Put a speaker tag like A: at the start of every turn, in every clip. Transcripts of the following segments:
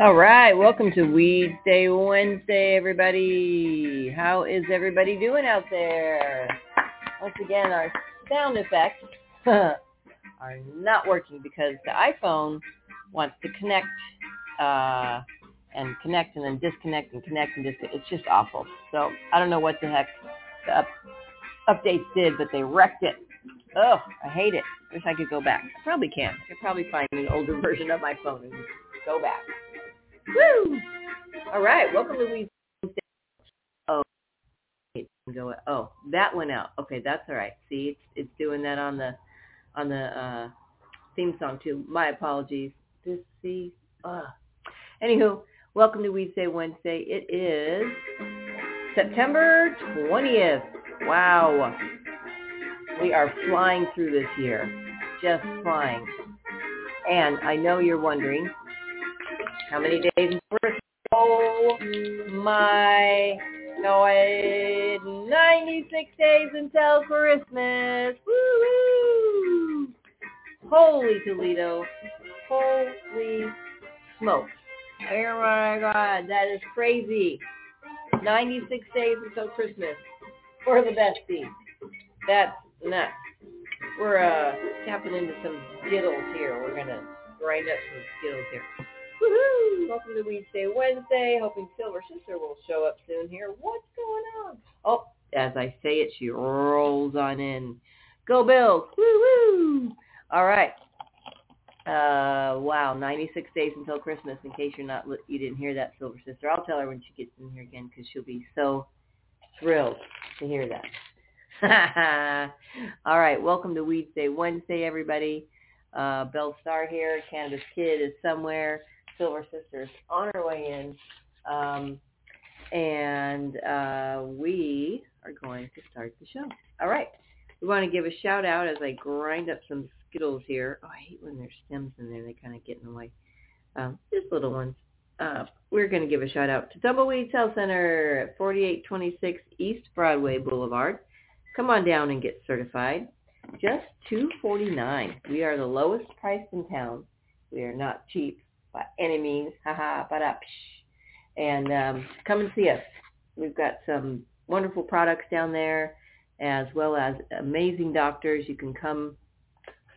A: All right, welcome to Weedsday Wednesday, everybody. How is everybody doing out there? Once again, our sound effects are not working because the iPhone wants to connect uh, and connect and then disconnect and connect and disconnect. It's just awful. So I don't know what the heck the up- updates did, but they wrecked it. Oh, I hate it. Wish I could go back. I probably can. I could probably find an older version of my phone and go back. Woo! All right, welcome to Weed. Oh, go. Oh, that went out. Okay, that's all right. See, it's it's doing that on the on the uh, theme song too. My apologies. This see. Uh. Anywho, welcome to Weedsday Wednesday. It is September twentieth. Wow, we are flying through this year, just flying. And I know you're wondering how many days until Christmas? Oh my God, 96 days until Christmas. Woo! Holy Toledo. Holy smokes. Oh my God, that is crazy. 96 days until Christmas for the bestie. That's nuts. We're uh, tapping into some Skittles here. We're going to grind up some Skittles here. Welcome to Weedsday Wednesday. Hoping Silver Sister will show up soon here. What's going on? Oh, as I say it, she rolls on in. Go Bills! Woo woo! All right. Uh, wow, 96 days until Christmas. In case you're not, you didn't hear that, Silver Sister. I'll tell her when she gets in here again because she'll be so thrilled to hear that. All right, welcome to Weedsday Wednesday, everybody. Uh, Belle Star here. Cannabis Kid is somewhere. Silver Sisters on our way in. Um, and uh, we are going to start the show. All right. We want to give a shout out as I grind up some Skittles here. Oh, I hate when there's stems in there. They kind of get in the way. Um, just little ones. Uh, we're going to give a shout out to Tumbleweeds Health Center at 4826 East Broadway Boulevard. Come on down and get certified. Just two forty nine. We are the lowest priced in town. We are not cheap by any means. Haha, but up. And um, come and see us. We've got some wonderful products down there, as well as amazing doctors. You can come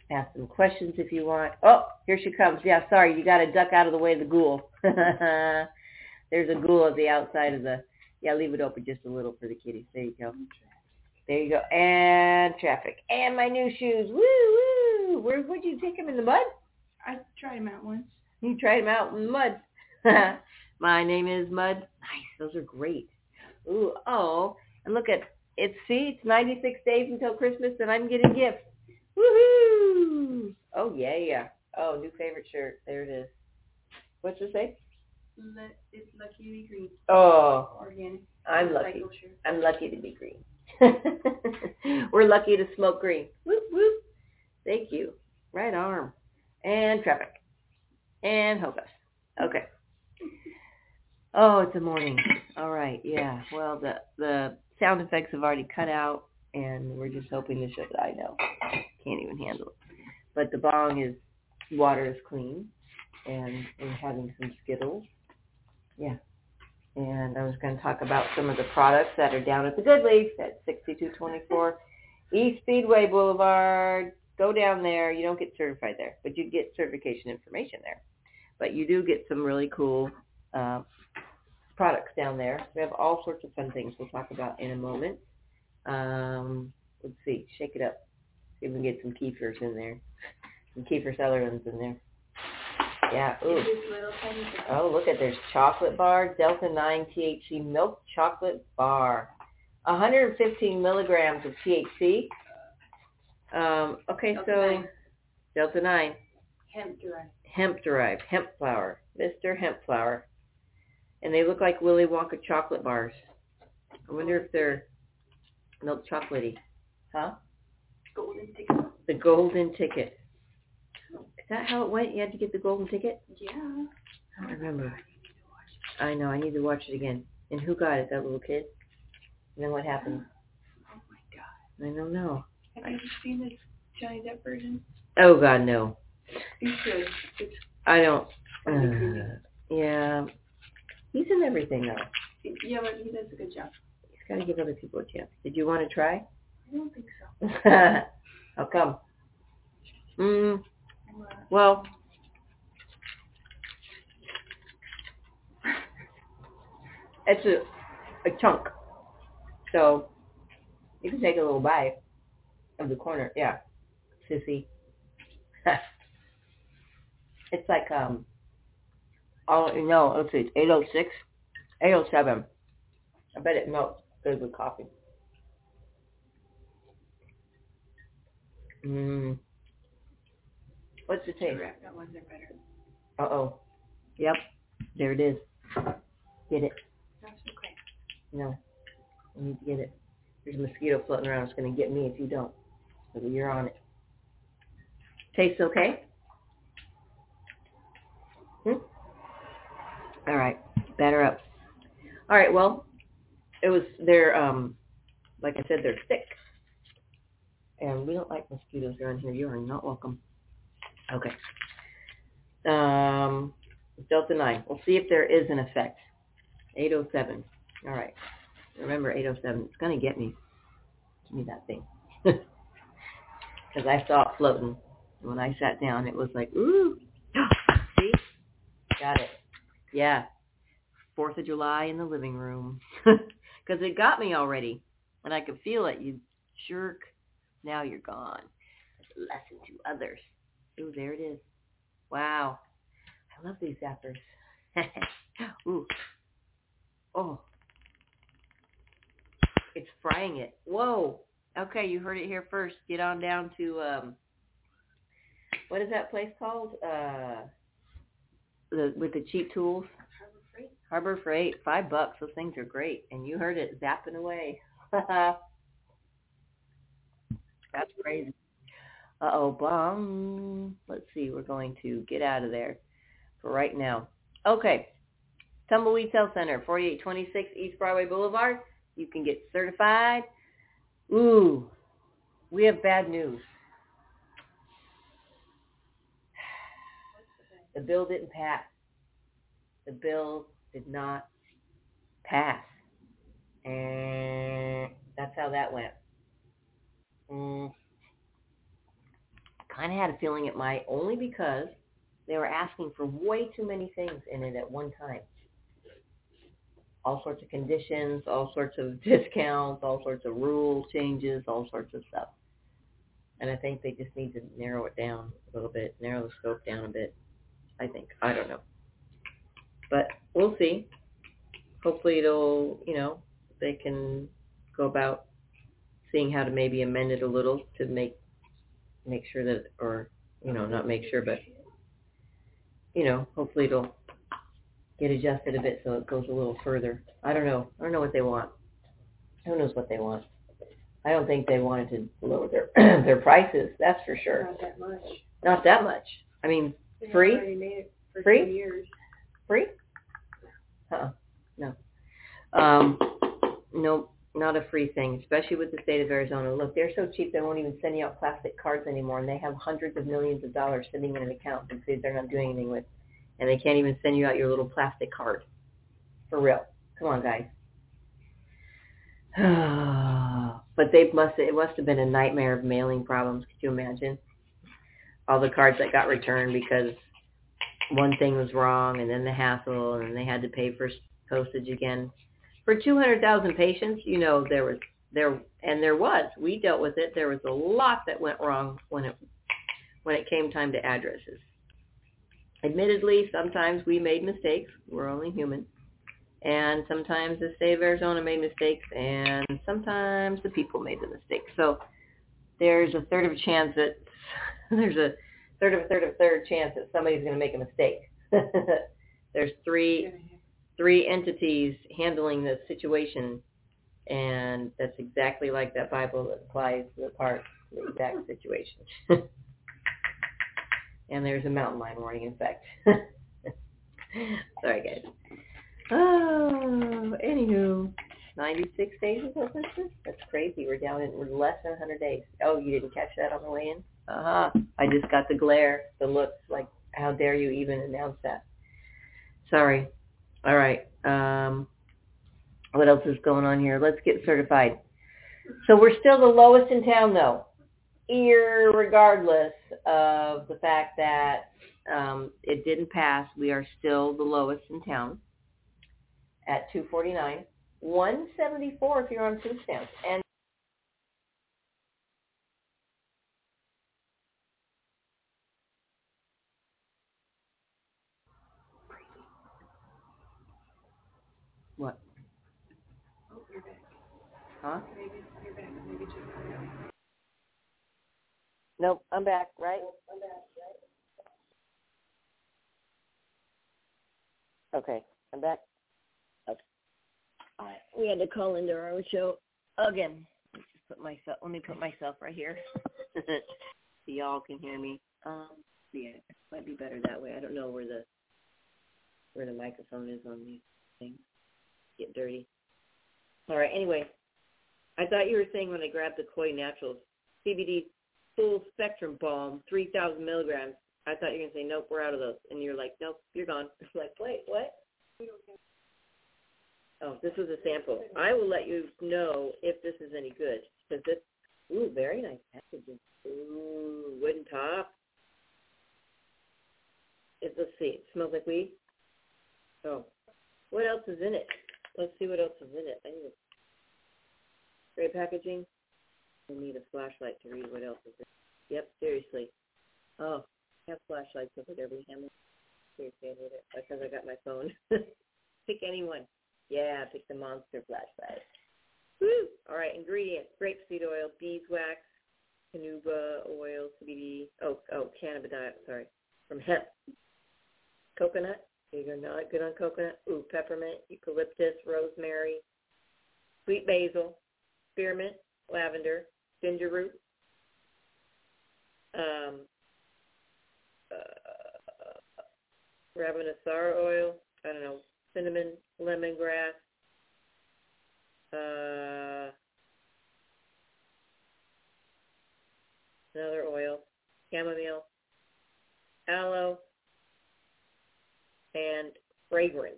A: ask some questions if you want. Oh, here she comes. Yeah, sorry, you got to duck out of the way of the ghoul. There's a ghoul at the outside of the. Yeah, leave it open just a little for the kitties. There you go. There you go. And traffic. And my new shoes. Woo woo. Where would you take them in the mud?
B: I tried them out once.
A: You tried them out in mud. my name is Mud. Nice. Those are great. Ooh. Oh. And look at it's. See, it's 96 days until Christmas, and I'm getting gifts. Woohoo! Oh yeah, yeah. Oh, new favorite shirt. There it is. What's it say?
B: It's lucky to be green.
A: Oh,
B: Organic.
A: I'm lucky. I'm lucky to be green. We're lucky to smoke green. Whoop whoop. Thank you. Right arm. And traffic. And Hocus. Okay. Oh, it's a morning. All right, yeah. Well, the the sound effects have already cut out, and we're just hoping the show. that I know, can't even handle it. But the bong is water is clean, and we're having some Skittles. Yeah. And I was going to talk about some of the products that are down at the Good Leaf at 6224 East Speedway Boulevard. Go down there. You don't get certified there, but you get certification information there. But you do get some really cool uh, products down there. We have all sorts of fun things we'll talk about in a moment. Um, let's see, shake it up. See if we can get some Keefers in there. Some Kiefer Sutherlands in there. Yeah. Ooh.
B: This little tiny thing.
A: Oh, look at there's chocolate bar, Delta 9 THC milk chocolate bar. 115 milligrams of THC. Um, okay,
B: Delta
A: so
B: 9.
A: Delta 9,
B: Hemp derived.
A: Hemp derived, hemp flower, Mr. Hemp Flower. And they look like Willy Wonka chocolate bars. I wonder if they're milk chocolatey. Huh?
B: Golden ticket.
A: The golden ticket. Is that how it went? You had to get the golden ticket?
B: Yeah.
A: I don't remember. I know. I need to watch it again. And who got it? That little kid. And then what happened?
B: Oh my god.
A: I don't know.
B: Have you ever seen this Johnny Depp version?
A: Oh God, no.
B: You should. It's
A: I don't. Uh, yeah. He's in everything though.
B: Yeah, but he does a good job.
A: He's got to give other people a chance. Did you want to try?
B: I don't think so.
A: How come? Mm, well, it's a, a chunk. So you can take a little bite of the corner. Yeah. Sissy. it's like, um, oh, no, let's see, it's 806, 807. I bet it melts good with coffee. Mm. What's the taste?
B: That ones are better.
A: Uh-oh. Yep. There it is. Get it.
B: That's okay.
A: No. I need to get it. There's a mosquito floating around. It's going to get me if you don't. So you're on it. Tastes okay? Hmm? All right. Batter up. All right. Well, it was, they're, um, like I said, they're thick. And we don't like mosquitoes around here. You are not welcome. Okay. Um, Delta 9. We'll see if there is an effect. 807. All right. Remember 807. It's going to get me. Give me that thing. Because I saw it floating. When I sat down, it was like, ooh. see? Got it. Yeah. 4th of July in the living room. Because it got me already. And I could feel it. You jerk. Now you're gone. Lesson to others. Ooh, there it is. Wow. I love these zappers. Ooh. Oh. It's frying it. Whoa. Okay, you heard it here first. Get on down to um what is that place called? Uh the with the cheap tools.
B: Harbor Freight.
A: Harbor Freight, five bucks. Those things are great. And you heard it zapping away. That's crazy. Uh oh, bong. Let's see, we're going to get out of there for right now. Okay. Tumbleweed Health Center, 4826 East Broadway Boulevard. You can get certified. Ooh, we have bad news. The bill didn't pass. The bill did not pass. And that's how that went. Mm. Kind of had a feeling it might, only because they were asking for way too many things in it at one time. All sorts of conditions, all sorts of discounts, all sorts of rule changes, all sorts of stuff. And I think they just need to narrow it down a little bit, narrow the scope down a bit. I think. I don't know. But we'll see. Hopefully it'll, you know, they can go about seeing how to maybe amend it a little to make make sure that or you know, not make sure but you know, hopefully it'll get adjusted a bit so it goes a little further. I don't know. I don't know what they want. Who knows what they want? I don't think they wanted to lower their their prices. That's for sure.
B: Not that much.
A: Not that much. I mean,
B: They
A: Free?
B: already made it for
A: Free? free? Huh. No. Um, no, not a free thing, especially with the state of Arizona. Look, they're so cheap they won't even send you out plastic cards anymore, and they have hundreds of millions of dollars sitting in an account that they're not doing anything with, and they can't even send you out your little plastic card. For real. Come on, guys. but they must it must have been a nightmare of mailing problems. Could you imagine? All the cards that got returned because one thing was wrong and then the hassle and they had to pay for postage again. For 200,000 patients, you know, there was there and there was. We dealt with it. There was a lot that went wrong when it when it came time to addresses. Admittedly, sometimes we made mistakes. We're only human. And sometimes the state of Arizona made mistakes, and sometimes the people made the mistakes. So there's a third of a chance that there's a third of a third of a third chance that somebody's going to make a mistake. there's three three entities handling the situation, and that's exactly like that Bible that applies to the part the exact situation. and there's a mountain lion warning effect. Sorry, guys. Oh, anywho, 96 days Christmas? That's crazy. We're down in we're less than 100 days. Oh, you didn't catch that on the way in? Uh-huh. I just got the glare, the looks, like, how dare you even announce that? Sorry. All right. Um, what else is going on here? Let's get certified. So we're still the lowest in town, though, irregardless of the fact that um, it didn't pass. We are still the lowest in town at 249, 174 if you're on food stamps, and what?
B: Oh, you're back.
A: Huh?
B: Maybe you're back. Maybe just
A: Nope, I'm back, right? Okay, I'm back. Okay. All right, we had to call into our show again. Let's just put myself. Let me put myself right here, so y'all can hear me. Um, yeah, might be better that way. I don't know where the where the microphone is on these things. Get dirty. All right. Anyway, I thought you were saying when I grabbed the Koi Naturals CBD full spectrum balm, 3,000 milligrams. I thought you were going to say, nope, we're out of those. And you're like, nope, you're gone. Like, wait, what? Oh, this was a sample. I will let you know if this is any good. Because this, ooh, very nice packaging. Ooh, wooden top. It, let's see. It smells like weed. Oh, what else is in it? Let's see what else is in it. I need a great packaging. I need a flashlight to read what else is in it. Yep, seriously. Oh, I have flashlights over there. We have seriously, I need it because I got my phone. pick anyone. Yeah, pick the monster flashlight. Woo! All right, ingredients: grapeseed oil, beeswax, carnauba oil, CBD. Oh, oh, cannabidiol. Uh, sorry, from hemp. Coconut. You're not good on coconut. Ooh, peppermint, eucalyptus, rosemary, sweet basil, spearmint, lavender, ginger root, um, uh, rabanasara oil, I don't know, cinnamon, lemongrass, uh, another oil, chamomile, aloe, and fragrance.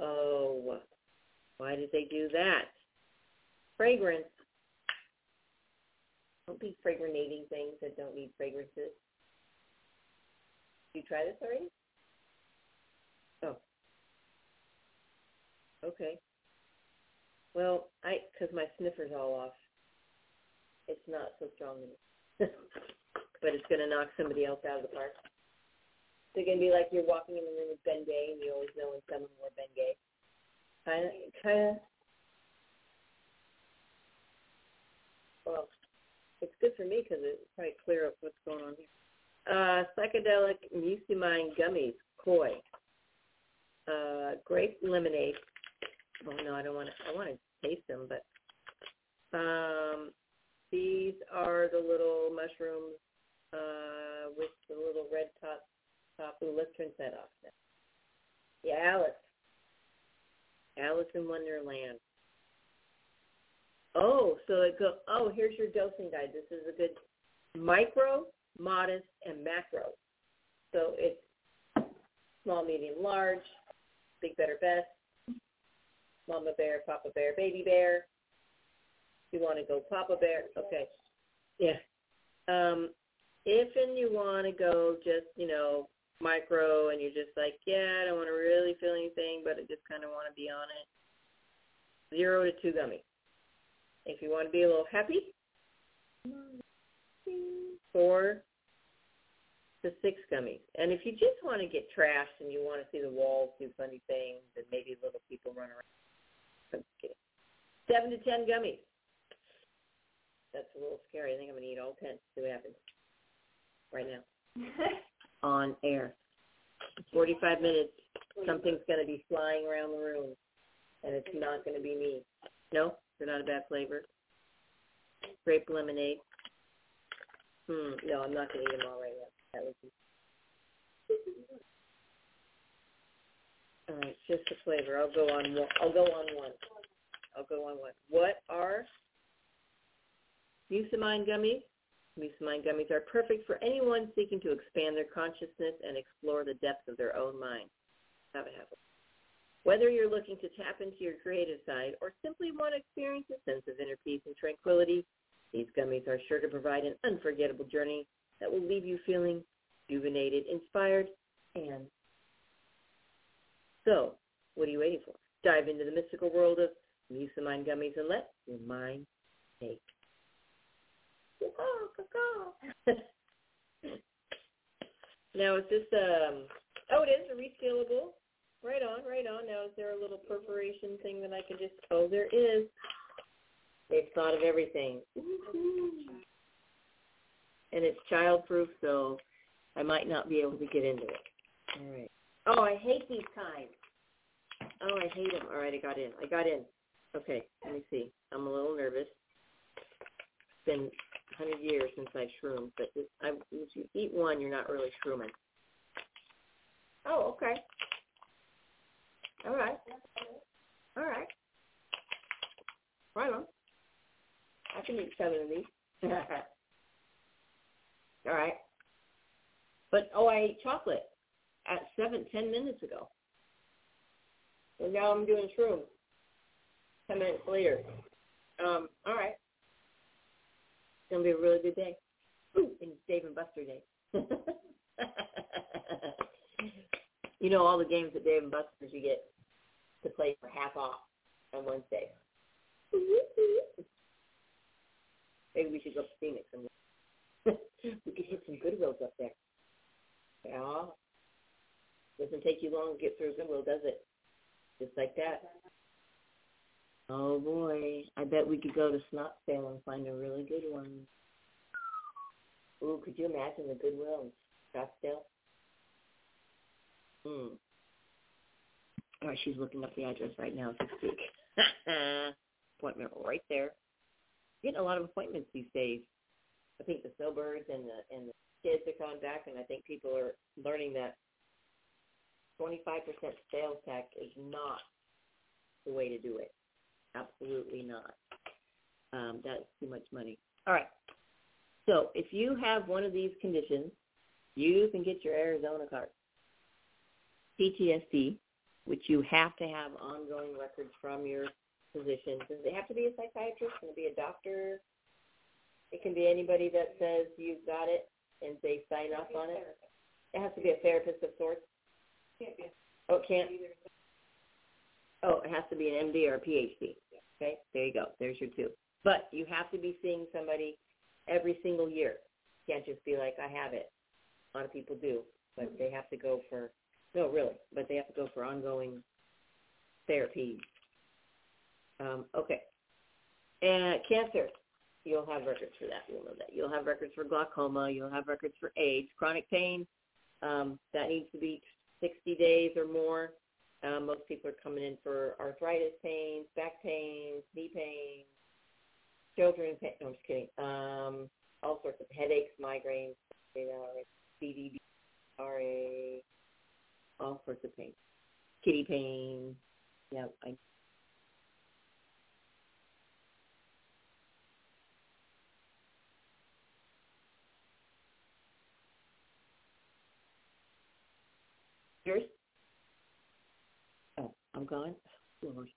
A: Oh, why did they do that? Fragrance. Don't be fragranating things that don't need fragrances. You try this already? Oh. Okay. Well, I because my sniffer's all off. It's not so strong, but it's gonna knock somebody else out of the park. It's gonna be like you're walking in the room with Ben Gay, and you always know when someone more Ben Gay. Kind of, kind of. Well, it's good for me because it probably clear up what's going on here. Uh, psychedelic mucimine gummies, koi. Uh, grape lemonade. Oh no, I don't want to. I want to taste them, but um, these are the little mushrooms uh, with the little red top. Top. Ooh, let's turn that off now. Yeah, Alice. Alice in Wonderland. Oh, so it go. Oh, here's your dosing guide. This is a good micro, modest, and macro. So it's small, medium, large, big, better, best, mama bear, papa bear, baby bear. You want to go papa bear? Okay. Yeah. Um, if and you want to go just, you know, micro and you're just like, yeah, I don't want to really feel anything, but I just kind of want to be on it. Zero to two gummies. If you want to be a little happy, four to six gummies. And if you just want to get trashed and you want to see the walls do funny things and maybe little people run around, I'm just kidding. Seven to ten gummies. That's a little scary. I think I'm going to eat all ten. See what happens right now on air. 45 minutes, something's going to be flying around the room, and it's not going to be me. No, they're not a bad flavor. Grape lemonade. Hmm, no, I'm not going to eat them all right now. That would be... All right, just the flavor. I'll go on one. I'll go on one. I'll go on one. What are Mucimine gummies? Mucimine gummies are perfect for anyone seeking to expand their consciousness and explore the depths of their own mind. Have a have it. Whether you're looking to tap into your creative side or simply want to experience a sense of inner peace and tranquility, these gummies are sure to provide an unforgettable journey that will leave you feeling rejuvenated, inspired, and so, what are you waiting for? Dive into the mystical world of Mucimine gummies and let your mind take. now, is this um? Oh, it is a resealable. Right on, right on. Now, is there a little perforation thing that I can just? Oh, there is. They've thought of everything. And it's childproof, so I might not be able to get into it. All right. Oh, I hate these kinds. Oh, I hate them. All right, I got in. I got in. Okay, let me see. I'm a little nervous. It's been 100 years since I've shroomed, but it, I, if you eat one, you're not really shrooming. Oh, okay. All right. All right. Right on. I can eat seven of these. All right. But oh, I ate chocolate at seven, ten minutes ago. So now I'm doing shrooms. Ten minutes later. Um, all right. It's gonna be a really good day. Ooh, and it's Dave and Buster Day. you know all the games at Dave and Buster's you get to play for half off on Wednesday. Maybe we should go to Phoenix and we could hit some Goodwills up there. Yeah. Doesn't take you long to get through a Goodwill, does it? Just like that. Oh boy, I bet we could go to Scottsdale and find a really good one. Ooh, could you imagine the Goodwill in Scottsdale? Hmm. All right, she's looking up the address right now as we speak. Appointment right there. Getting a lot of appointments these days. I think the snowbirds and the and the kids are coming back, and I think people are learning that 25% sales tax is not the way to do it. Absolutely not. Um, that's too much money. All right. So if you have one of these conditions, you can get your Arizona card. PTSD, which you have to have ongoing records from your physician. Does it have to be a psychiatrist? Can it be a doctor? It can be anybody that says you've got it and they sign off on it. It has to be a therapist of sorts. Oh, it can't. Oh, it has to be an MD or a PhD. Okay, there you go. There's your two. But you have to be seeing somebody every single year. You can't just be like, I have it. A lot of people do, but they have to go for no, really, but they have to go for ongoing therapy. Um, okay, and cancer you'll have records for that. You'll know that. You'll have records for glaucoma. You'll have records for AIDS, chronic pain. Um, that needs to be 60 days or more. Um, most people are coming in for arthritis pains, back pains, knee pain, children pain. No, I'm just kidding. Um, all sorts of headaches, migraines, you know, CDD, RA, all sorts of pain. Kitty pain. Yeah, I Yours? Oh, I'm gone? Lord.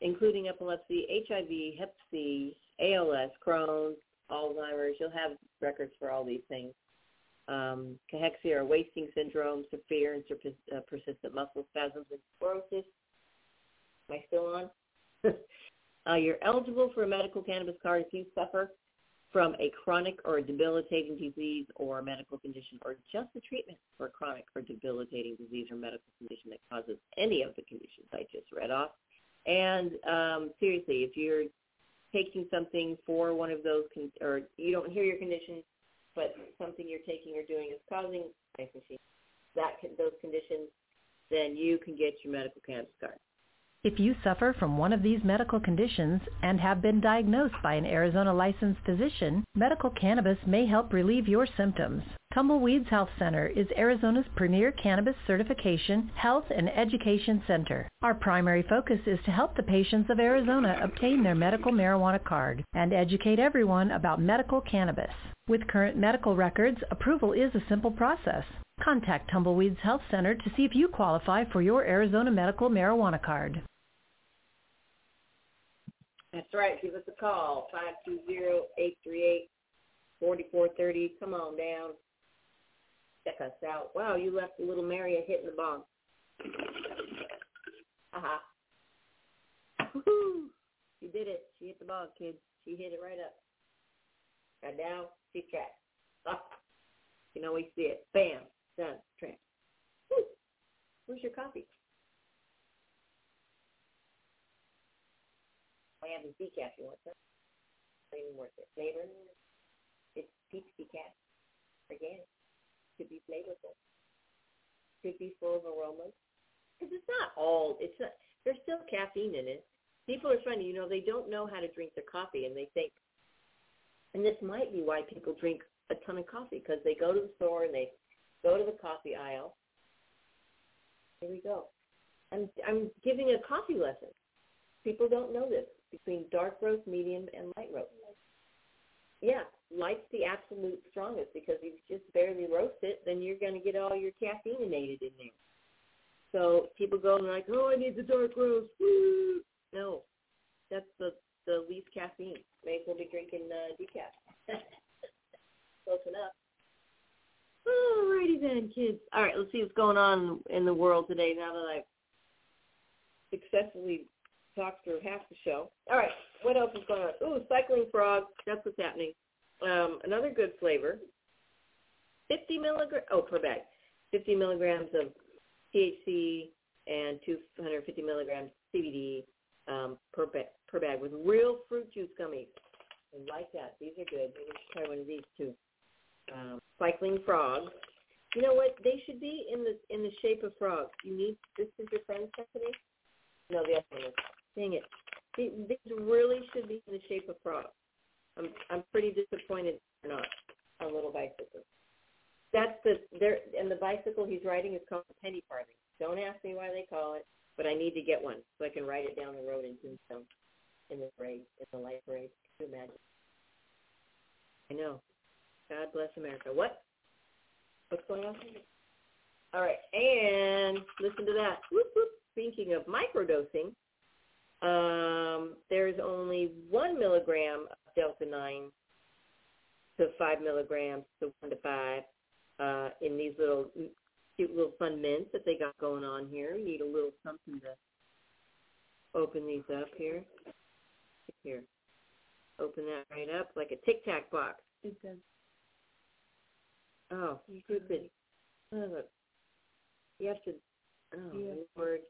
A: Including epilepsy, HIV, hep C, ALS, Crohn's, Alzheimer's. You'll have records for all these things. Um, cachexia or wasting syndrome, severe and uh, persistent muscle spasms and sclerosis. Am I still on? uh, you're eligible for a medical cannabis card if you suffer from a chronic or debilitating disease or medical condition or just a treatment for a chronic or debilitating disease or medical condition that causes any of the conditions I just read off. And um, seriously, if you're taking something for one of those, con- or you don't hear your condition, but something you're taking or doing is causing that those conditions, then you can get your medical cannabis card.
C: If you suffer from one of these medical conditions and have been diagnosed by an Arizona licensed physician, medical cannabis may help relieve your symptoms. Tumbleweeds Health Center is Arizona's premier cannabis certification, health, and education center. Our primary focus is to help the patients of Arizona obtain their medical marijuana card and educate everyone about medical cannabis. With current medical records, approval is a simple process. Contact Tumbleweeds Health Center to see if you qualify for your Arizona medical marijuana card.
A: That's right. Give us a call, 520-838-4430. Come on down. Check us out. Wow, you left the little Maria hitting the bong. Uh-huh. Woohoo! She did it. She hit the bong, kids. She hit it right up. Right now, she's trapped. You know, we see it. Bam. Done. Tramp. Woo. Where's your coffee? I have a decaf. You want some? Not even worth it. Flavor? It's peach decaf. Organic. Could be flavorful. Could be full of aromas. Because it's not all. It's not. There's still caffeine in it. People are funny. You know, they don't know how to drink their coffee, and they think. And this might be why people drink a ton of coffee because they go to the store and they go to the coffee aisle. Here we go. I'm I'm giving a coffee lesson. People don't know this between dark roast, medium, and light roast. Yeah, light's the absolute strongest because if you just barely roast it, then you're going to get all your caffeinated in there. So people go and like, oh, I need the dark roast. Woo! No, that's the the least caffeine. May as well be drinking uh, decaf. Close enough. Alrighty then, kids. All right, let's see what's going on in the world today now that I've successfully talked through half the show. All right, what else is going on? Ooh, cycling frog. That's what's happening. Um, another good flavor. 50 milligrams, oh, per bag. 50 milligrams of THC and 250 milligrams CBD um, per, ba- per bag with real fruit juice gummies. I like that. These are good. Maybe we should try one of these too um, cycling frogs. You know what? They should be in the in the shape of frogs. You need this is your friend Stephanie. No, the other one is. Dang it. These really should be in the shape of frogs. I'm I'm pretty disappointed they're not on little bicycles. That's the there and the bicycle he's riding is called a penny farthing. Don't ask me why they call it, but I need to get one so I can ride it down the road in Tombstone in the parade, in the light parade. Can you imagine? I know. God bless America. What? What's going on? Here? All right, and listen to that. Whoop, whoop. Speaking of microdosing, um, there's only one milligram of delta nine to five milligrams to one to five uh, in these little cute little fun mints that they got going on here. You need a little something to open these up here. Here, open that right up like a Tic Tac box. It does. Oh, stupid. Oh, you have to. Oh, yeah. Lord.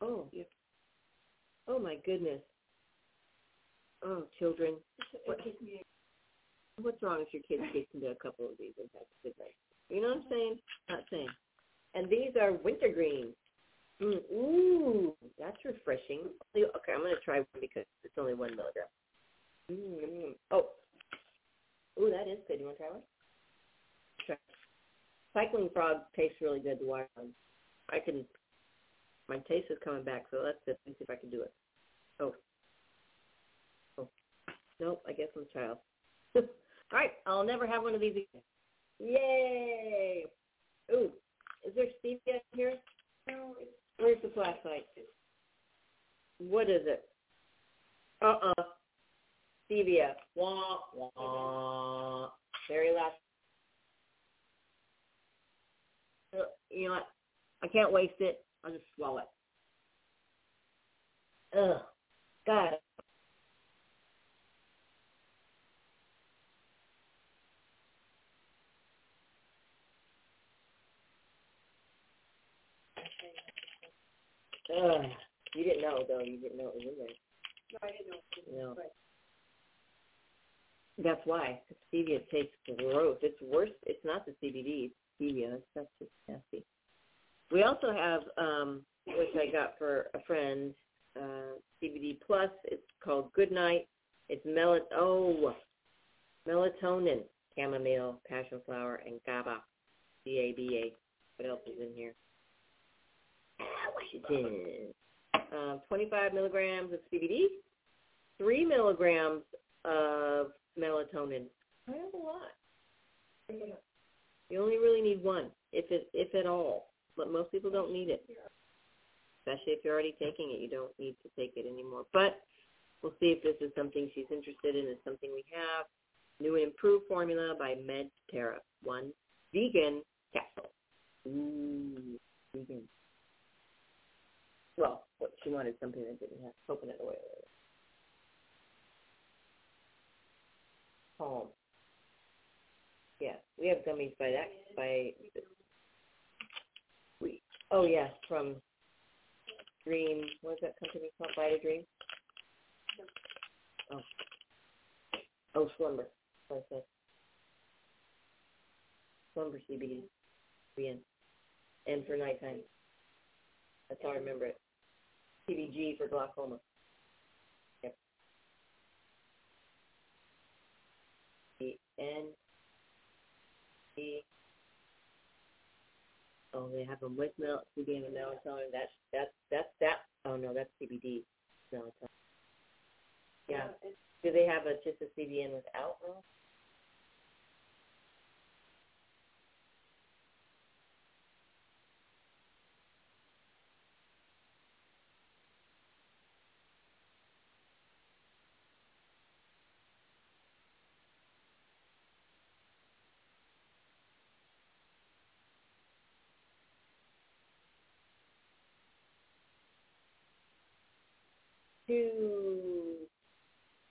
A: Oh. Yeah. Oh my goodness. Oh, children. What, what's wrong if your kids get into a couple of these and have a good night? You know what I'm saying? Not saying. And these are wintergreen. Mm, ooh, that's refreshing. Okay, I'm going to try one because it's only one milligram. Mm-hmm. Oh, Ooh, that is good. You want to try one? Try. Cycling frog tastes really good. The wild one. I can. My taste is coming back, so let's just see if I can do it. Oh. Nope, I guess I'm a child. All right, I'll never have one of these again. Yay! Ooh, is there stevia here? No. Where's the flashlight? What is it? Uh-uh. Stevia. Wah, wah. Very last. Uh, you know what? I can't waste it. I'll just swallow it. Ugh. God, You didn't know though. You didn't know it was in there.
B: No, I didn't know.
A: No.
B: Right.
A: That's why stevia tastes gross. It's worse. It's not the CBD. It's stevia. That's just nasty. We also have, um, which I got for a friend, uh, CBD Plus. It's called Good Night. It's mel- oh, melatonin, chamomile, passion flower, and GABA. G-A-B-A. What else is in here? Washington. Um, 25 milligrams of CBD, 3 milligrams of melatonin. Kind of a lot. You only really need one, if it, if at all. But most people don't need it. Especially if you're already taking it, you don't need to take it anymore. But we'll see if this is something she's interested in. It's something we have. New and improved formula by MedTerra. One vegan capsule. Ooh, vegan. Well, what she wanted something that didn't have coconut oil in it. Calm. Yeah, we have gummies by that by we. Oh yeah, from Dream. What's that company called? Vita Dream. Oh. Oh, Slumber. That's it. Slumber CBD. The And for nighttime. That's how I remember it. CBG for glaucoma. Yep. The N E. Oh, they have them with milk, CBD and melatonin. That's that's that's that. Oh no, that's CBD melatonin. Yeah. Do they have a just a CBN without milk? Too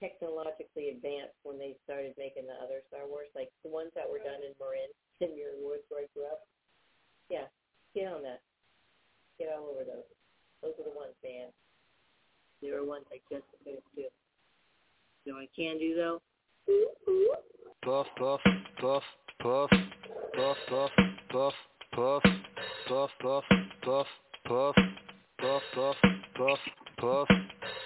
A: technologically advanced when they started making the other Star Wars, like the ones that were done in Marin, in your woods where I grew up. Yeah, get on that. Get all over those. Those are the ones, man. They were ones I just couldn't do. You know what I can do though?
D: puff, puff, puff, puff, puff, puff, puff, puff, puff, puff, puff, puff, puff, puff, puff, puff,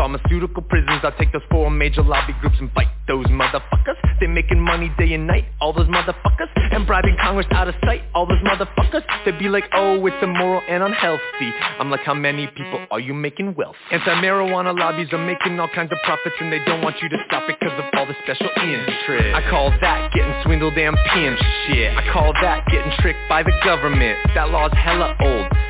E: pharmaceutical prisons. I'll take those four major lobby groups and fight those motherfuckers. They're making money day and night, all those motherfuckers. And bribing Congress out of sight, all those motherfuckers. They'd be like, oh, it's immoral and unhealthy. I'm like, how many people are you making wealth? Anti-marijuana lobbies are making all kinds of profits and they don't want you to stop it because of all the special interest. I call that getting swindled and pimped shit. I call that getting tricked by the government. That law's hella old.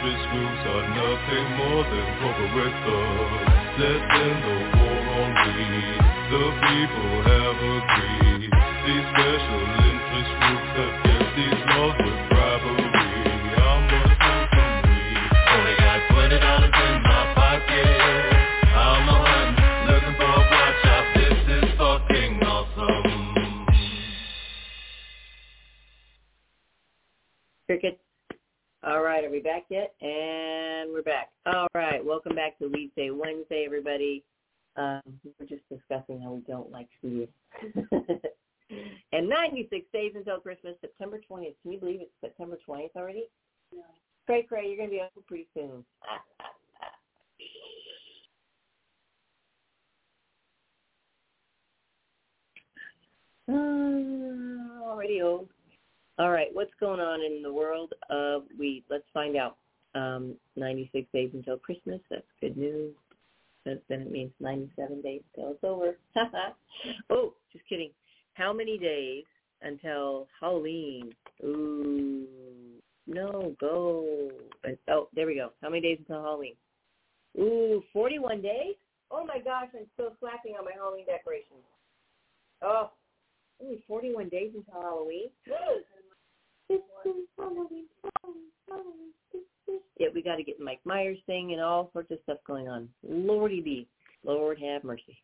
F: interest groups are nothing more than corporate thugs. Let's end the war on weed. The people have agreed. These special interest groups have kept these laws with
A: welcome back Day Wednesday, everybody. Um, we're just discussing how we don't like weed. and 96 days until Christmas, September 20th. Can you believe it's September 20th already?
B: No.
A: Cray Cray, you're going to be up pretty soon. Uh, already old. All right, what's going on in the world of weed? Let's find out. Um, 96 days until Christmas. That's good news. That then it means 97 days till it's over. oh, just kidding. How many days until Halloween? Ooh, no, go. And, oh, there we go. How many days until Halloween? Ooh, 41 days? Oh my gosh, I'm still slacking on my Halloween decorations. Oh, only 41 days until Halloween? Halloween, Halloween, Halloween. Yeah, we got to get Mike Myers thing and all sorts of stuff going on. Lordy be. Lord have mercy.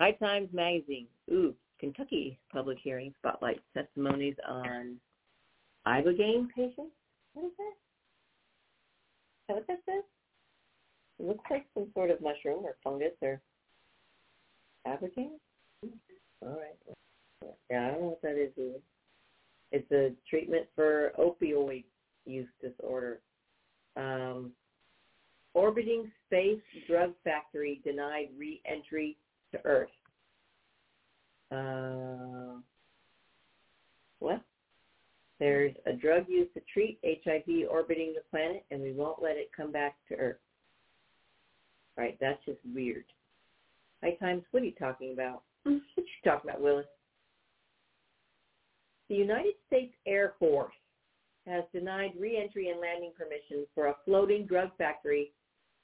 A: High Times Magazine. Ooh, Kentucky public hearing spotlight testimonies on ibogaine patients. What is that? Is that what that says? It looks like some sort of mushroom or fungus or ibogaine. All right. Yeah, I don't know what that is either. It's a treatment for opioid use disorder. Um, orbiting space drug factory denied re-entry to Earth. Uh, what? There's a drug used to treat HIV orbiting the planet, and we won't let it come back to Earth. Right? That's just weird. High times. What are you talking about? What are you talking about, Willis? The United States Air Force has denied reentry and landing permissions for a floating drug factory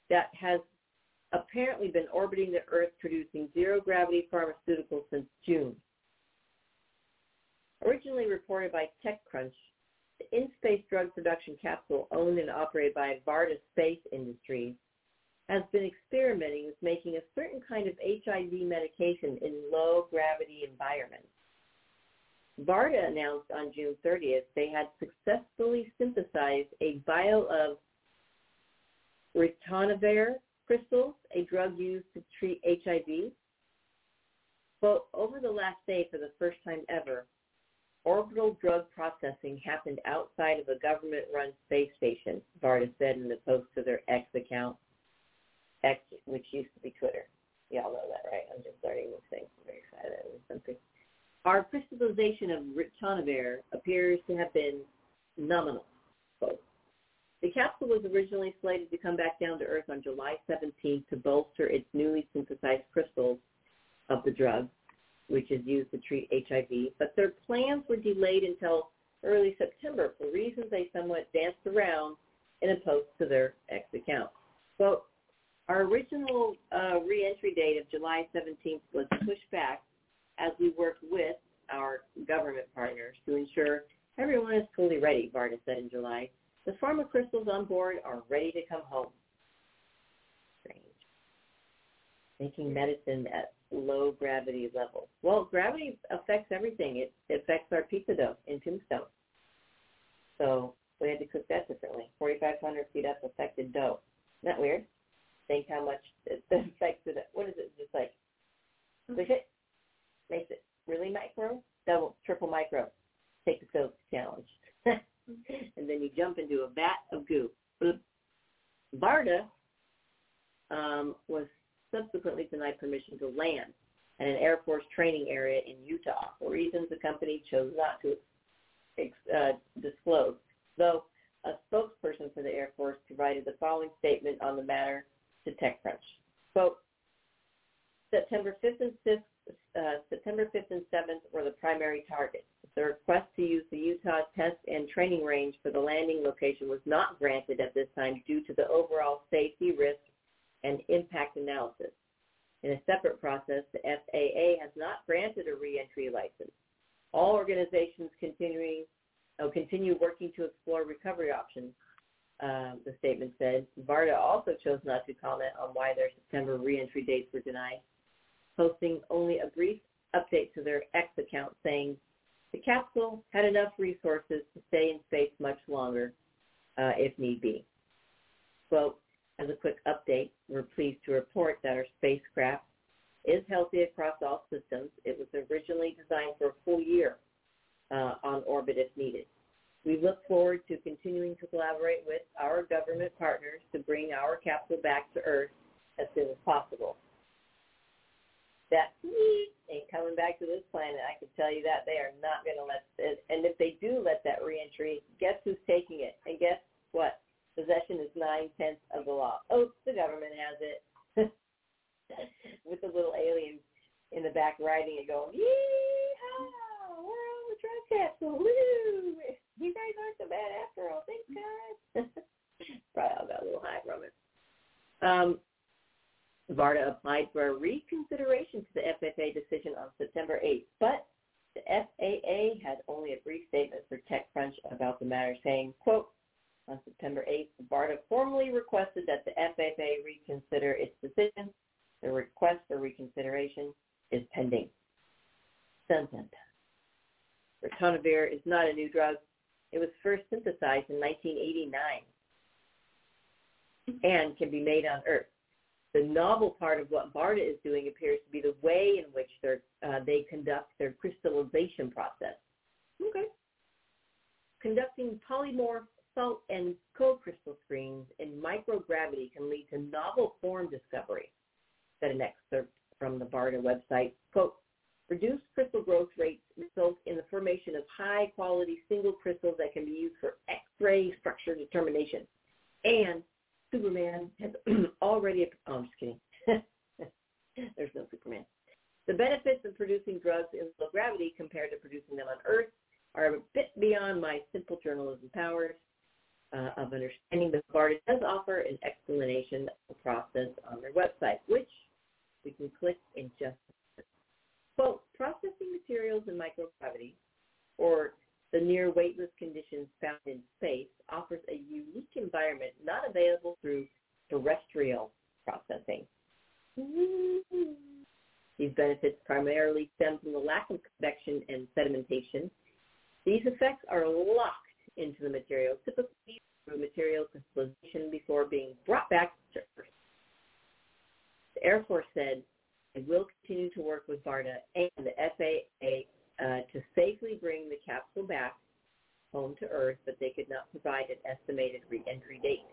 A: that has apparently been orbiting the Earth producing zero-gravity pharmaceuticals since June. Originally reported by TechCrunch, the in-space drug production capsule owned and operated by Varda Space Industries has been experimenting with making a certain kind of HIV medication in low-gravity environments. Varda announced on June 30th they had successfully synthesized a vial of ritonavir crystals, a drug used to treat HIV. But over the last day, for the first time ever, orbital drug processing happened outside of a government-run space station, Varda said in the post to their X account, X, which used to be Twitter. Y'all know that, right? I'm just starting this thing. I'm very excited something. Our crystallization of ritonavir appears to have been nominal. Quote. The capsule was originally slated to come back down to Earth on July 17th to bolster its newly synthesized crystals of the drug. which is used to treat HIV, but their plans were delayed until early September for reasons they somewhat danced around in a post to their X account. So our original uh, reentry date of July 17th was pushed back as we work with our government partners to ensure everyone is fully ready, Varda said in July. The pharma crystals on board are ready to come home. Strange. Making medicine at low gravity levels. Well, gravity affects everything. It, it affects our pizza dough in Tombstone. So we had to cook that differently. 4,500 feet up affected dough. Isn't that weird? Think how much it affects it. What is it? Just like mm-hmm. push it, makes it really micro, double, triple micro. Take the soap challenge. and then you jump into a vat of goo. Varda um, was subsequently denied permission to land at an Air Force training area in Utah for reasons the company chose not to uh, disclose, though a spokesperson for the Air Force provided the following statement on the matter to TechCrunch. Quote, September 5th and 6th, uh, September 5th and 7th were the primary targets. The request to use the Utah test and training range for the landing location was not granted at this time due to the overall safety risk and impact analysis. In a separate process, the FAA has not granted a reentry license. All organizations continuing oh, continue working to explore recovery options, uh, the statement said. Varda also chose not to comment on why their September reentry dates were denied, posting only a brief update to their X account saying the capsule had enough resources to stay in space much longer uh, if need be. Quote, as a quick update, we're pleased to report that our spacecraft is healthy across all systems. It was originally designed for a full year uh, on orbit if needed. We look forward to continuing to collaborate with our government partners to bring our capsule back to Earth as soon as possible. That ain't coming back to this planet. I can tell you that they are not going to let it. And if they do let that reentry, guess who's taking it? And guess what? Possession is nine tenths of the law. Oh, the government has it. With the little alien in the back riding it going, yeehaw, we're on the drug capsule, woo! You guys aren't so bad after all, thanks guys. Probably all got a little high from it. Um, Varda applied for a reconsideration to the FAA decision on September 8th, but the FAA had only a brief statement for TechCrunch about the matter, saying, quote, on September 8th, Varda formally requested that the FAA reconsider its decision. The request for reconsideration is pending. Dun, dun, dun. Ritonavir is not a new drug. It was first synthesized in 1989 and can be made on Earth. The novel part of what Varda is doing appears to be the way in which uh, they conduct their crystallization process. Okay. Conducting polymorph salt and co-crystal screens in microgravity can lead to novel form discovery, said an excerpt from the Varda website. Quote, reduced crystal growth rates result in the formation of high-quality single crystals that can be used for X-ray structure determination. And Superman has already, oh, I'm just kidding. There's no Superman. The benefits of producing drugs in low gravity compared to producing them on Earth are a bit beyond my simple journalism powers uh, of understanding, but Varda does offer an explanation of the process on their website, which we can click in just a. Quote, processing materials in microgravity or the near weightless conditions found in space offers a unique environment not available through terrestrial processing. These benefits primarily stem from the lack of convection and sedimentation. These effects are locked into the material, typically through material crystallization before being brought back to Earth. The Air Force said it will continue to work with Varda and the FAA uh, to safely bring the capsule back home to Earth, but they could not provide an estimated reentry date.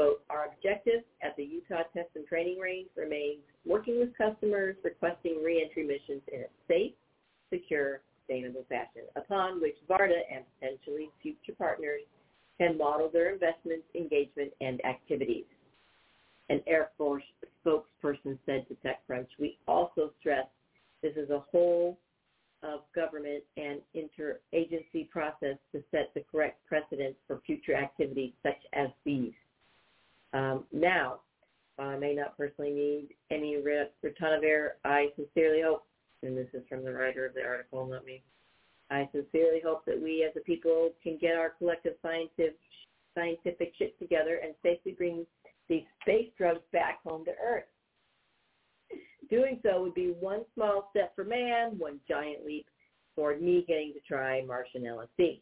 A: So our objective at the Utah Test and Training Range remains working with customers requesting reentry missions in a safe, secure, sustainable fashion, upon which Varda and potentially future partners can model their investments, engagement, and activities. An Air Force spokesperson said to TechCrunch, we also stress This is a whole of government and interagency process to set the correct precedents for future activities such as these. Um, now, I may not personally need any ritonavir. I sincerely hope, and this is from the writer of the article, not me, I sincerely hope that we as a people can get our collective scientific, scientific shit together and safely bring these space drugs back home to Earth. Doing so would be one small step for man, one giant leap toward me getting to try Martian LSD,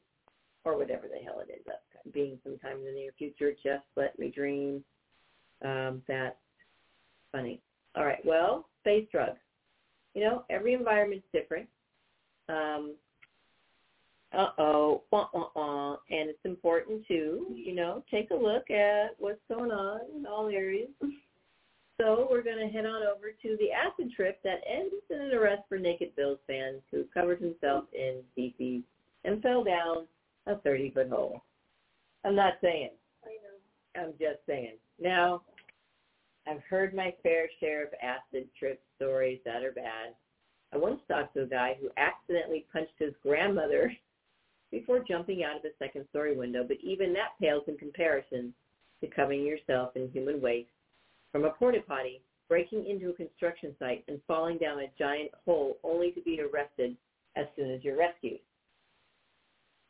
A: or whatever the hell it ends up being sometime in the near future. Just let me dream. Um, that's funny. All right, well, space drugs. You know, every environment's different. Um, uh-oh, wah. and it's important to, you know, take a look at what's going on in all areas. So we're going to head on over to the acid trip that ends in an arrest for Naked Bills fan who covered himself in feces and fell down a 30-foot hole. I'm not saying. I know. I'm just saying. Now, I've heard my fair share of acid trip stories that are bad. I once talked to a guy who accidentally punched his grandmother before jumping out of a second story window, but even that pales in comparison to covering yourself in human waste from a porta potty, breaking into a construction site, and falling down a giant hole only to be arrested as soon as you're rescued.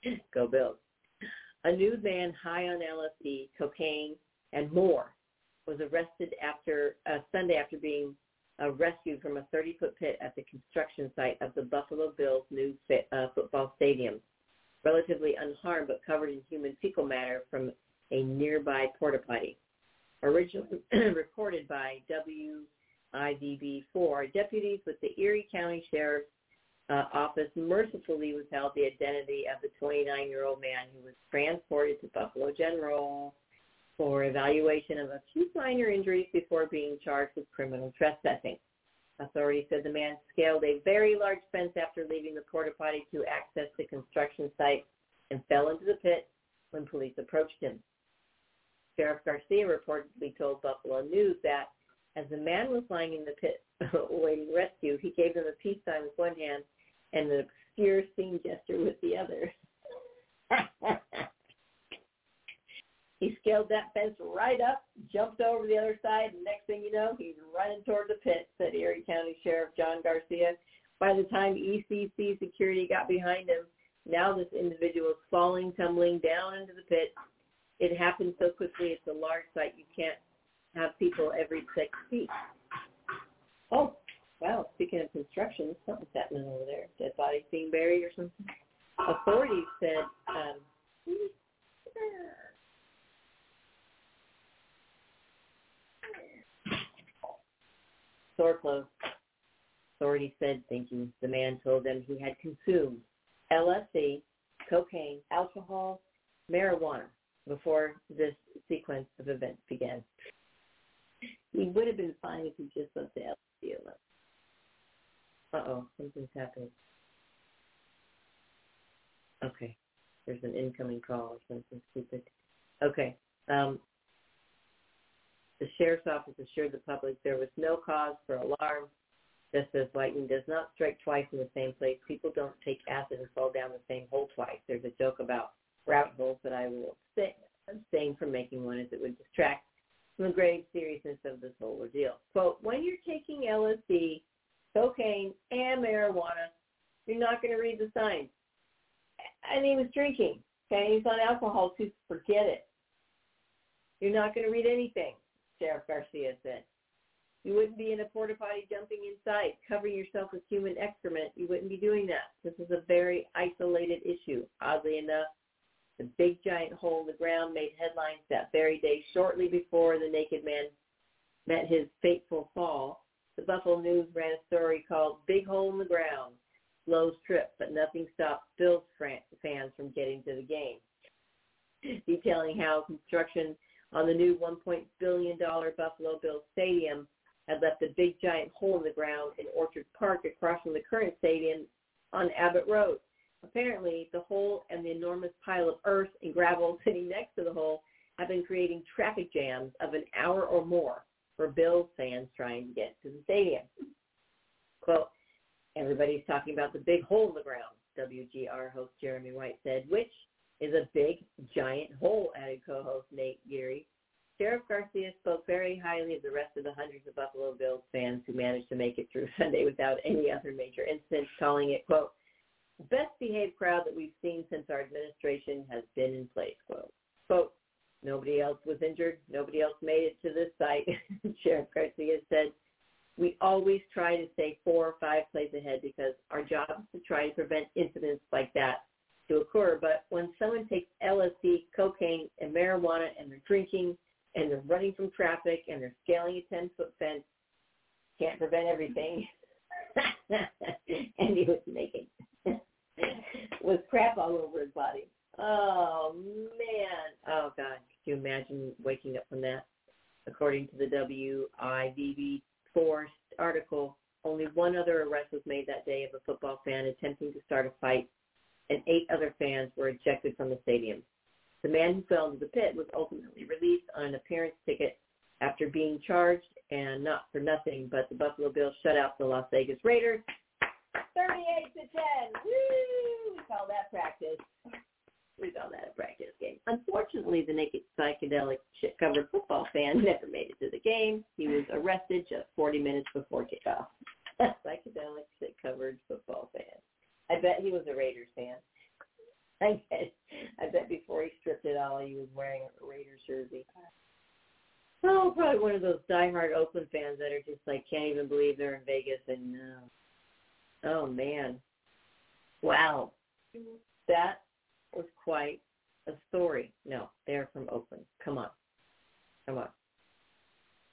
A: Go Bills. A nude man high on LSD, cocaine, and more was arrested after uh, Sunday after being uh, rescued from a 30-foot pit at the construction site of the Buffalo Bills' new fit, uh, football stadium, relatively unharmed but covered in human fecal matter from a nearby porta potty. Originally reported by WIVB4, deputies with the Erie County Sheriff's uh, Office mercifully withheld the identity of the 29-year-old man who was transported to Buffalo General for evaluation of a few minor injuries before being charged with criminal trespassing. Authorities said the man scaled a very large fence after leaving the porta potty to access the construction site and fell into the pit when police approached him. Sheriff Garcia reportedly told Buffalo News that as the man was lying in the pit awaiting rescue, he gave them a peace sign with one hand and an obscure scene gesture with the other. he scaled that fence right up, jumped over the other side, and next thing you know, he's running toward the pit, said Erie County Sheriff John Garcia. By the time ECC security got behind him, now this individual is falling, tumbling down into the pit, it happens so quickly. It's a large site. You can't have people every six feet. Oh, wow. Speaking of construction, something's happening over there. Dead bodies being buried or something. Authorities said um, store closed. Authorities said, thinking the man told them he had consumed LSD, cocaine, alcohol, marijuana, before this sequence of events began. He would have been fine if he just left the LSD alone. Uh-oh, something's happening. Okay, there's an incoming call or something stupid. Okay, um, the sheriff's office assured the public there was no cause for alarm. Just as lightning does not strike twice in the same place, people don't take acid and fall down the same hole twice. There's a joke about rabbit holes that I will abstain from making one as it would distract from the grave seriousness of this whole ordeal. Quote, when you're taking LSD, cocaine, and marijuana, you're not going to read the signs. And he was drinking. Okay, he's on alcohol too. Forget it. You're not going to read anything, Sheriff Garcia said. You wouldn't be in a porta potty jumping inside, covering yourself with human excrement. You wouldn't be doing that. This is a very isolated issue. Oddly enough, the big giant hole in the ground made headlines that very day shortly before the naked man met his fateful fall. The Buffalo News ran a story called Big Hole in the Ground, Slow Trip, but nothing stopped Bills fans from getting to the game, detailing how construction on the new $1. billion Buffalo Bills stadium had left a big giant hole in the ground in Orchard Park across from the current stadium on Abbott Road. Apparently, the hole and the enormous pile of earth and gravel sitting next to the hole have been creating traffic jams of an hour or more for Bills fans trying to get to the stadium. Quote, Everybody's talking about the big hole in the ground, WGR host Jeremy White said, which is a big, giant hole, added co-host Nate Geary. Sheriff Garcia spoke very highly of the rest of the hundreds of Buffalo Bills fans who managed to make it through Sunday without any other major incidents, calling it, quote, best behaved crowd that we've seen since our administration has been in place, quote. Quote, nobody else was injured. Nobody else made it to this site, Sheriff Garcia said. We always try to stay four or five plays ahead because our job is to try to prevent incidents like that to occur. But when someone takes LSD, cocaine, and marijuana and they're drinking and they're running from traffic and they're scaling a 10-foot fence, can't prevent everything. and he was naked with crap all over his body. Oh man! Oh God! Could you imagine waking up from that? According to the WIVB4 article, only one other arrest was made that day of a football fan attempting to start a fight, and eight other fans were ejected from the stadium. The man who fell into the pit was ultimately released on an appearance ticket after being charged, and not for nothing, but the Buffalo Bills shut out the Las Vegas Raiders 38 to 10. Woo! We call that practice. We call that a practice game. Unfortunately, the naked psychedelic shit-covered football fan never made it to the game. He was arrested just 40 minutes before kickoff. psychedelic shit-covered football fan. I bet he was a Raiders fan. I bet, I bet before he stripped it all, he was wearing a Raiders jersey. Oh, probably one of those diehard Oakland fans that are just like can't even believe they're in Vegas and uh, Oh man. Wow. That was quite a story. No, they're from Oakland. Come on. Come on.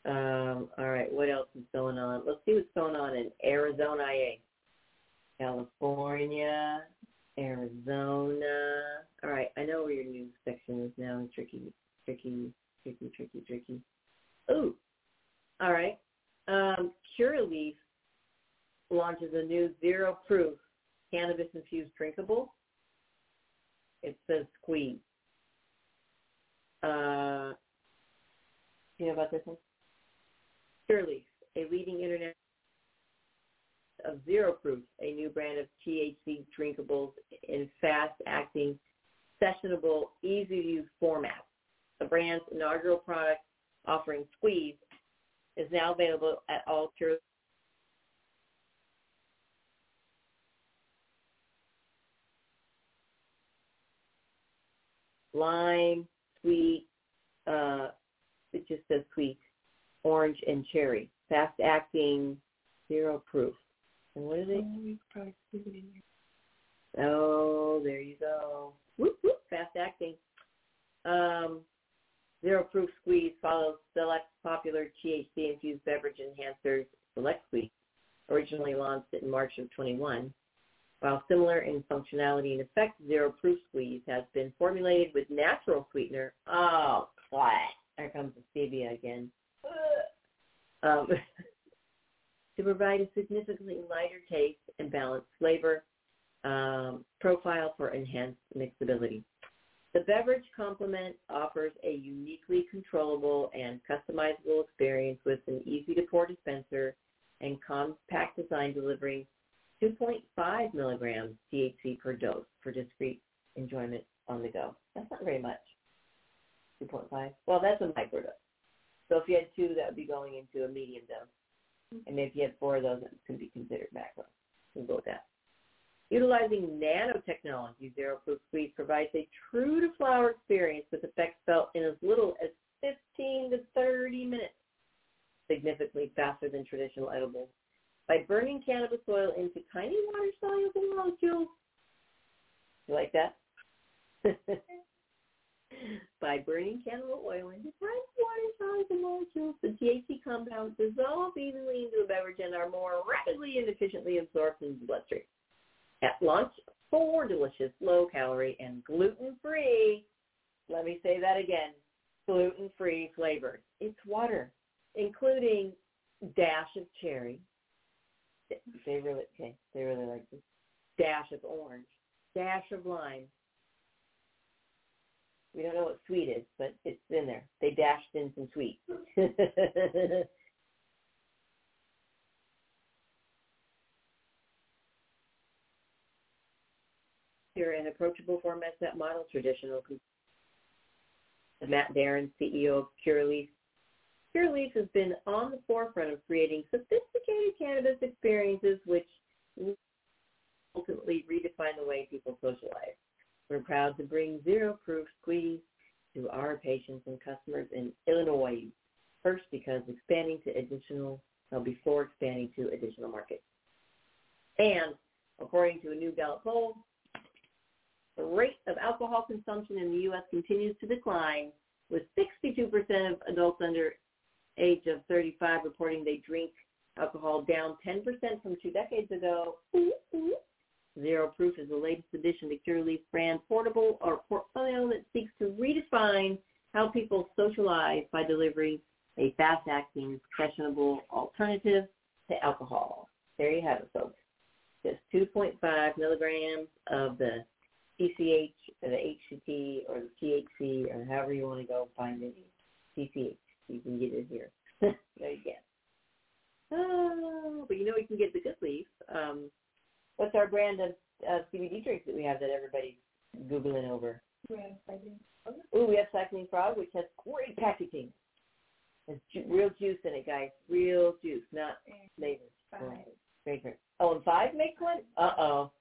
A: Um, all right, what else is going on? Let's see what's going on in Arizona, IA. California, Arizona. All right, I know where your news section is now. Tricky, tricky, tricky, tricky, tricky. Ooh, all right. Um, Curaleaf launches a new zero proof cannabis infused drinkable. It says squeeze. Uh, you know about this one? Curaleaf, a leading internet of zero proof, a new brand of THC drinkables in fast acting, sessionable, easy to use format. The brand's inaugural product offering Squeeze is now available at all Curaleaf lime, sweet, uh, it just says sweet, orange, and cherry. Fast acting, zero proof. And what are they? Oh, there you go. Whoop, whoop, fast acting. Um, zero proof squeeze follows select popular THC infused beverage enhancers Select Squeeze, originally launched in March of 21. While similar in functionality and effect, Zero Proof Squeeze has been formulated with natural sweetener. Oh, what? There comes the stevia again. Um, to provide a significantly lighter taste and balanced flavor um, profile for enhanced mixability. The beverage complement offers a uniquely controllable and customizable experience with an easy-to-pour dispenser and compact design delivering 2.5 milligrams THC per dose for discrete enjoyment on the go. That's not very much. 2.5. Well, that's a microdose. So if you had two, that would be going into a medium dose. And if you had four of those, it could be considered macro. We'll go with that. Utilizing nanotechnology, Zero Proof Squeeze provides a true-to-flower experience with effects felt in as little as 15 to 30 minutes, significantly faster than traditional edibles by burning cannabis oil into tiny water-soluble molecules. You like that? by burning cannabis oil into tiny water-soluble molecules, the THC compounds dissolve evenly into the beverage and are more rapidly and efficiently absorbed into the bloodstream. At launch, four delicious, low-calorie, and gluten-free, let me say that again, gluten-free flavors. It's water, including dash of cherry, they really okay. They really like this dash of orange, dash of lime. We don't know what sweet is, but it's in there. They dashed in some sweet. here in approachable format that model traditional. The Matt Darin, CEO of Curaleaf, Curaleaf. Curaleaf has been on the forefront of creating sophisticated cannabis experiences which ultimately redefine the way people socialize. We're proud to bring zero proof squeeze to our patients and customers in Illinois. First, because expanding to additional, uh, before expanding to additional markets. And according to a new Gallup poll, the rate of alcohol consumption in the U.S. continues to decline, with 62% of adults under age of 35 reporting they drink alcohol down 10% from two decades ago. Zero Proof is the latest addition to Curaleaf's brand portable or portfolio that seeks to redefine how people socialize by delivering a fast-acting, sessionable alternative to alcohol. There you have it, folks. Just 2.5 milligrams of the TCH or the HCT or the THC or however you want to go find it. TCH. You can get it here. there you go. Oh, but you know you can get the good leaf. Um, what's our brand of uh, CBD drinks that we have that everybody's googling over? Ooh, we have Cycling Frog, which has great packaging. It's ju- real juice in it, guys. Real juice, not flavor. Great drink. Oh, and five makes one? Uh-oh.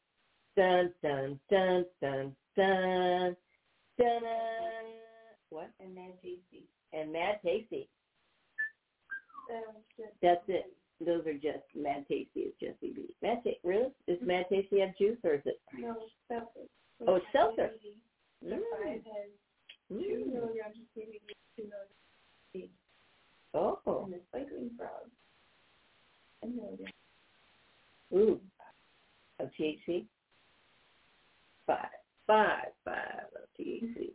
A: Dun, dun, dun, dun, dun, dun, dun. What?
B: And then tasty.
A: And Mad Tasty. That's it. Those are just Mad Tasty. It's just CBD. Mad Ta- really? Is Mad Tasty have juice or is it?
B: No, it's seltzer.
A: Oh, it's seltzer. Mm.
B: two
A: Mm.
B: milligrams of CBD, two milligrams
A: Oh.
B: and the cycling frog. A milligram.
A: Ooh. Of THC? Five. Five. Five of THC.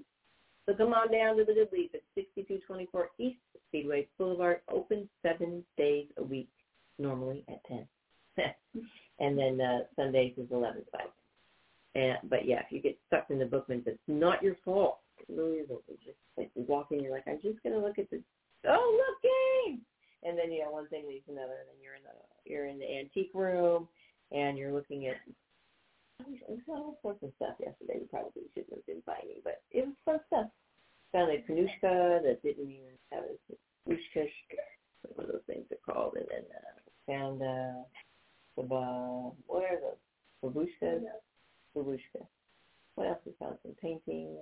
A: So come on down to the Good Leaf at 6224 East Speedway Boulevard, open seven days a week, normally at 10. and then uh, Sundays is 11 to 5. And, but yeah, if you get stuck in the bookman's, it's not your fault. It really. You just like you walk in, you're like, I'm just gonna look at the oh look game, and then you know one thing leads to another, and then you're in the you're in the antique room, and you're looking at we saw all sorts of stuff yesterday. We probably shouldn't have been finding, but it was fun stuff. Found a Kanushka that didn't even have a Kanushka, what are those things are called, and then uh, found uh, the uh, what are those babushkas? Babushka. What else we found? Some painting.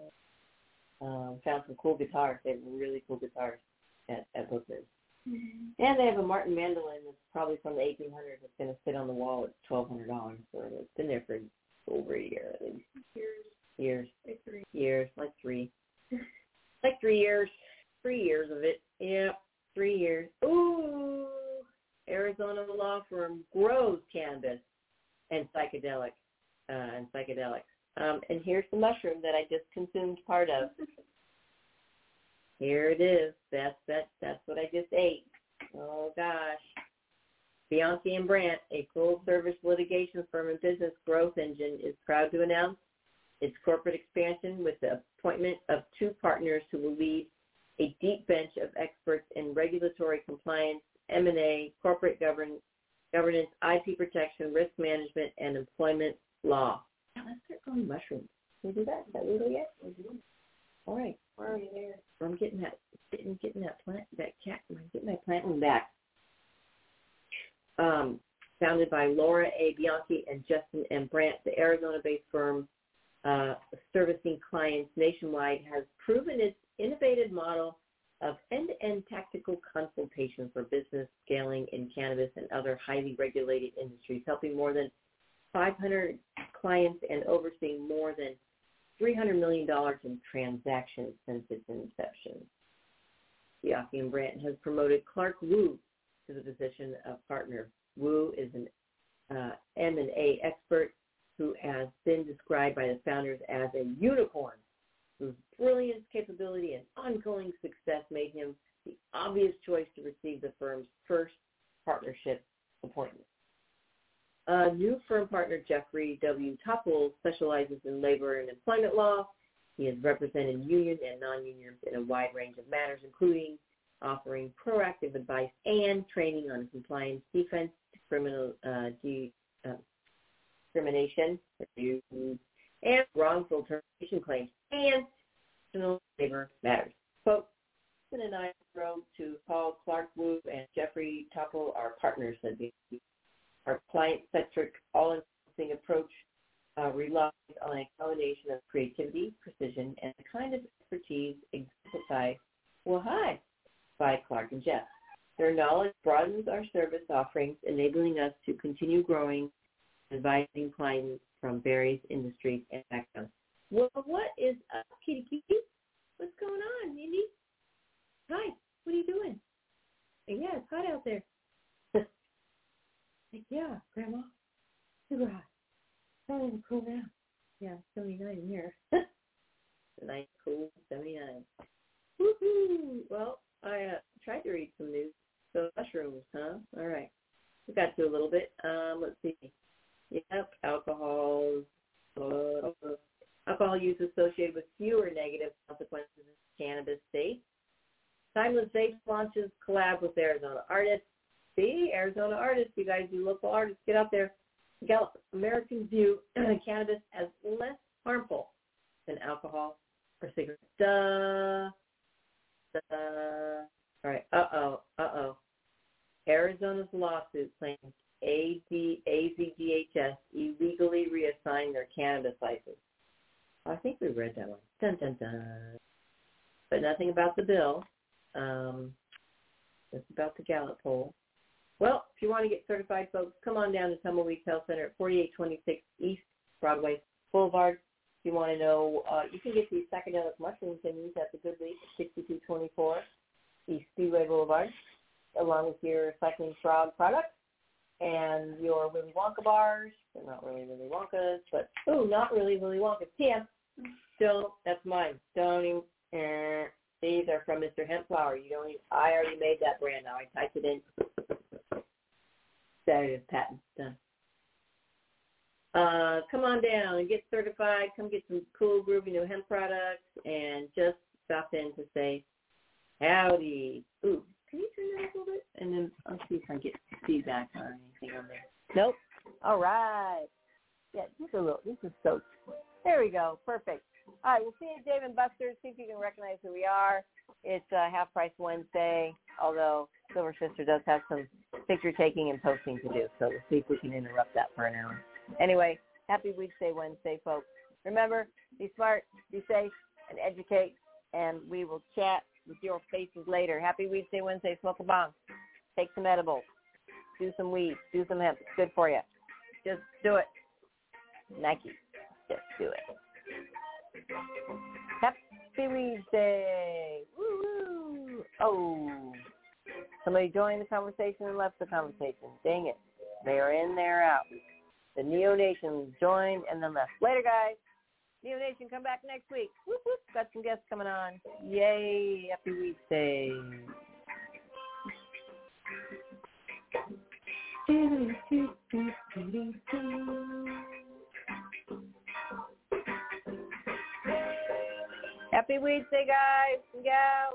A: Um, found some cool guitars. They have really cool guitars at at Bookman's. And they have a Martin mandolin that's probably from the 1800s. That's going to sit on the wall at twelve hundred dollars. So it's been there for over a year.
B: Here's
A: Years,
B: like three.
A: years, like three, like three years, three years of it. Yep, three years. Ooh, Arizona law firm grows cannabis and psychedelic uh, and psychedelics. Um, and here's the mushroom that I just consumed part of. Here it is. That's that's that's what I just ate. Oh gosh. Bianchi and Brandt, a full-service litigation firm and business growth engine, is proud to announce its corporate expansion with the appointment of two partners who will lead a deep bench of experts in regulatory compliance, M&A, corporate govern, governance, IP protection, risk management, and employment law. Now let's start growing mushrooms. Can we do that? Is that legal yet? All right.
B: We're already there.
A: I'm getting that getting getting that plant that cat I'm getting that plant one back. Um, founded by Laura A. Bianchi and Justin M. Brandt, the Arizona-based firm uh, servicing clients nationwide has proven its innovative model of end-to-end tactical consultation for business scaling in cannabis and other highly regulated industries, helping more than 500 clients and overseeing more than $300 million in transactions since its inception. Bianchi and Brandt has promoted Clark Wu to the position of partner. Wu is an uh, M&A expert who has been described by the founders as a unicorn whose brilliance, capability, and ongoing success made him the obvious choice to receive the firm's first partnership appointment. Uh, new firm partner Jeffrey W. Topple specializes in labor and employment law. He has represented union and non-unions in a wide range of matters, including offering proactive advice and training on compliance defense, criminal uh, de, uh, discrimination, and wrongful termination claims, and personal labor matters. Quote, Susan and I wrote to Paul Clark Wu and Jeffrey Topple, our partners, said the our client-centric, all-encompassing approach uh, relies on a combination of creativity, precision, and the kind of expertise exemplified, Clark and Jeff. Their knowledge broadens our service offerings, enabling us to continue growing and advising clients from various industries and backgrounds. Well, what is up, Kitty Kitty? What's going on, Mindy? Hi, what are you doing? Yeah, it's hot out there. like, yeah, Grandma, super hot. Probably gonna cool now. Yeah, 79 in here. nice, cool 79. Woohoo! Well, I uh, tried to read some news. So mushrooms, huh? All right. We got to a little bit. Um, let's see. Yep, alcohol. Uh, alcohol use associated with fewer negative consequences in cannabis states. Timeless Vape launches collab with Arizona artists. See, Arizona artists, you guys, you local artists, get out there. Americans view cannabis as less harmful than alcohol or cigarettes. Duh. Duh. All right. Uh-oh. Uh-oh. Arizona's lawsuit claims AD, AZDHS illegally reassigned their cannabis license. I think we read that one. Dun, dun, dun. But nothing about the bill. Um, it's about the Gallup poll. Well, if you want to get certified, folks, come on down to Tumbleweed Health Center at 4826 East Broadway Boulevard. If you want to know, uh, you can get these psychedelic mushrooms and use at the Good Leaf at 6224 East Speedway Boulevard, along with your Cycling Frog products and your Willy Wonka bars. They're not really Willy Wonkas, but, oh, not really Willy Wonkas. TM. Still, that's mine. Don't even, eh. These are from Mr. Hemp Flower. You don't even, I already made that brand now. I typed it in. Is, patent done. Uh, come on down and get certified. Come get some cool, groovy new hemp products, and just stop in to say howdy. Ooh, can you turn that a little bit? And then I'll see if I get feedback or anything on there. Nope. All right. Yeah, just a little. This is so. There we go. Perfect. All right, we'll see you Dave and Buster's. See if you can recognize who we are. It's uh, Half Price Wednesday, although Silver Sister does have some picture taking and posting to do. So we'll see if we can interrupt that for an hour. Anyway, happy Weedsday Wednesday, folks. Remember, be smart, be safe, and educate. And we will chat with your faces later. Happy Weedsday Wednesday. Smoke a bomb. Take some edibles. Do some weed. Do some hemp. It's good for you. Just do it. Nike. Just do it. Happy Weedsday. Woo! Oh. Somebody joined the conversation and left the conversation. Dang it. They are in, they're out. The Neo Nation joined and then left. Later, guys. Neo Nation, come back next week. Whoop, whoop. Got some guests coming on. Yay. Happy Weedsday. Happy Weedsday, guys. Yeah.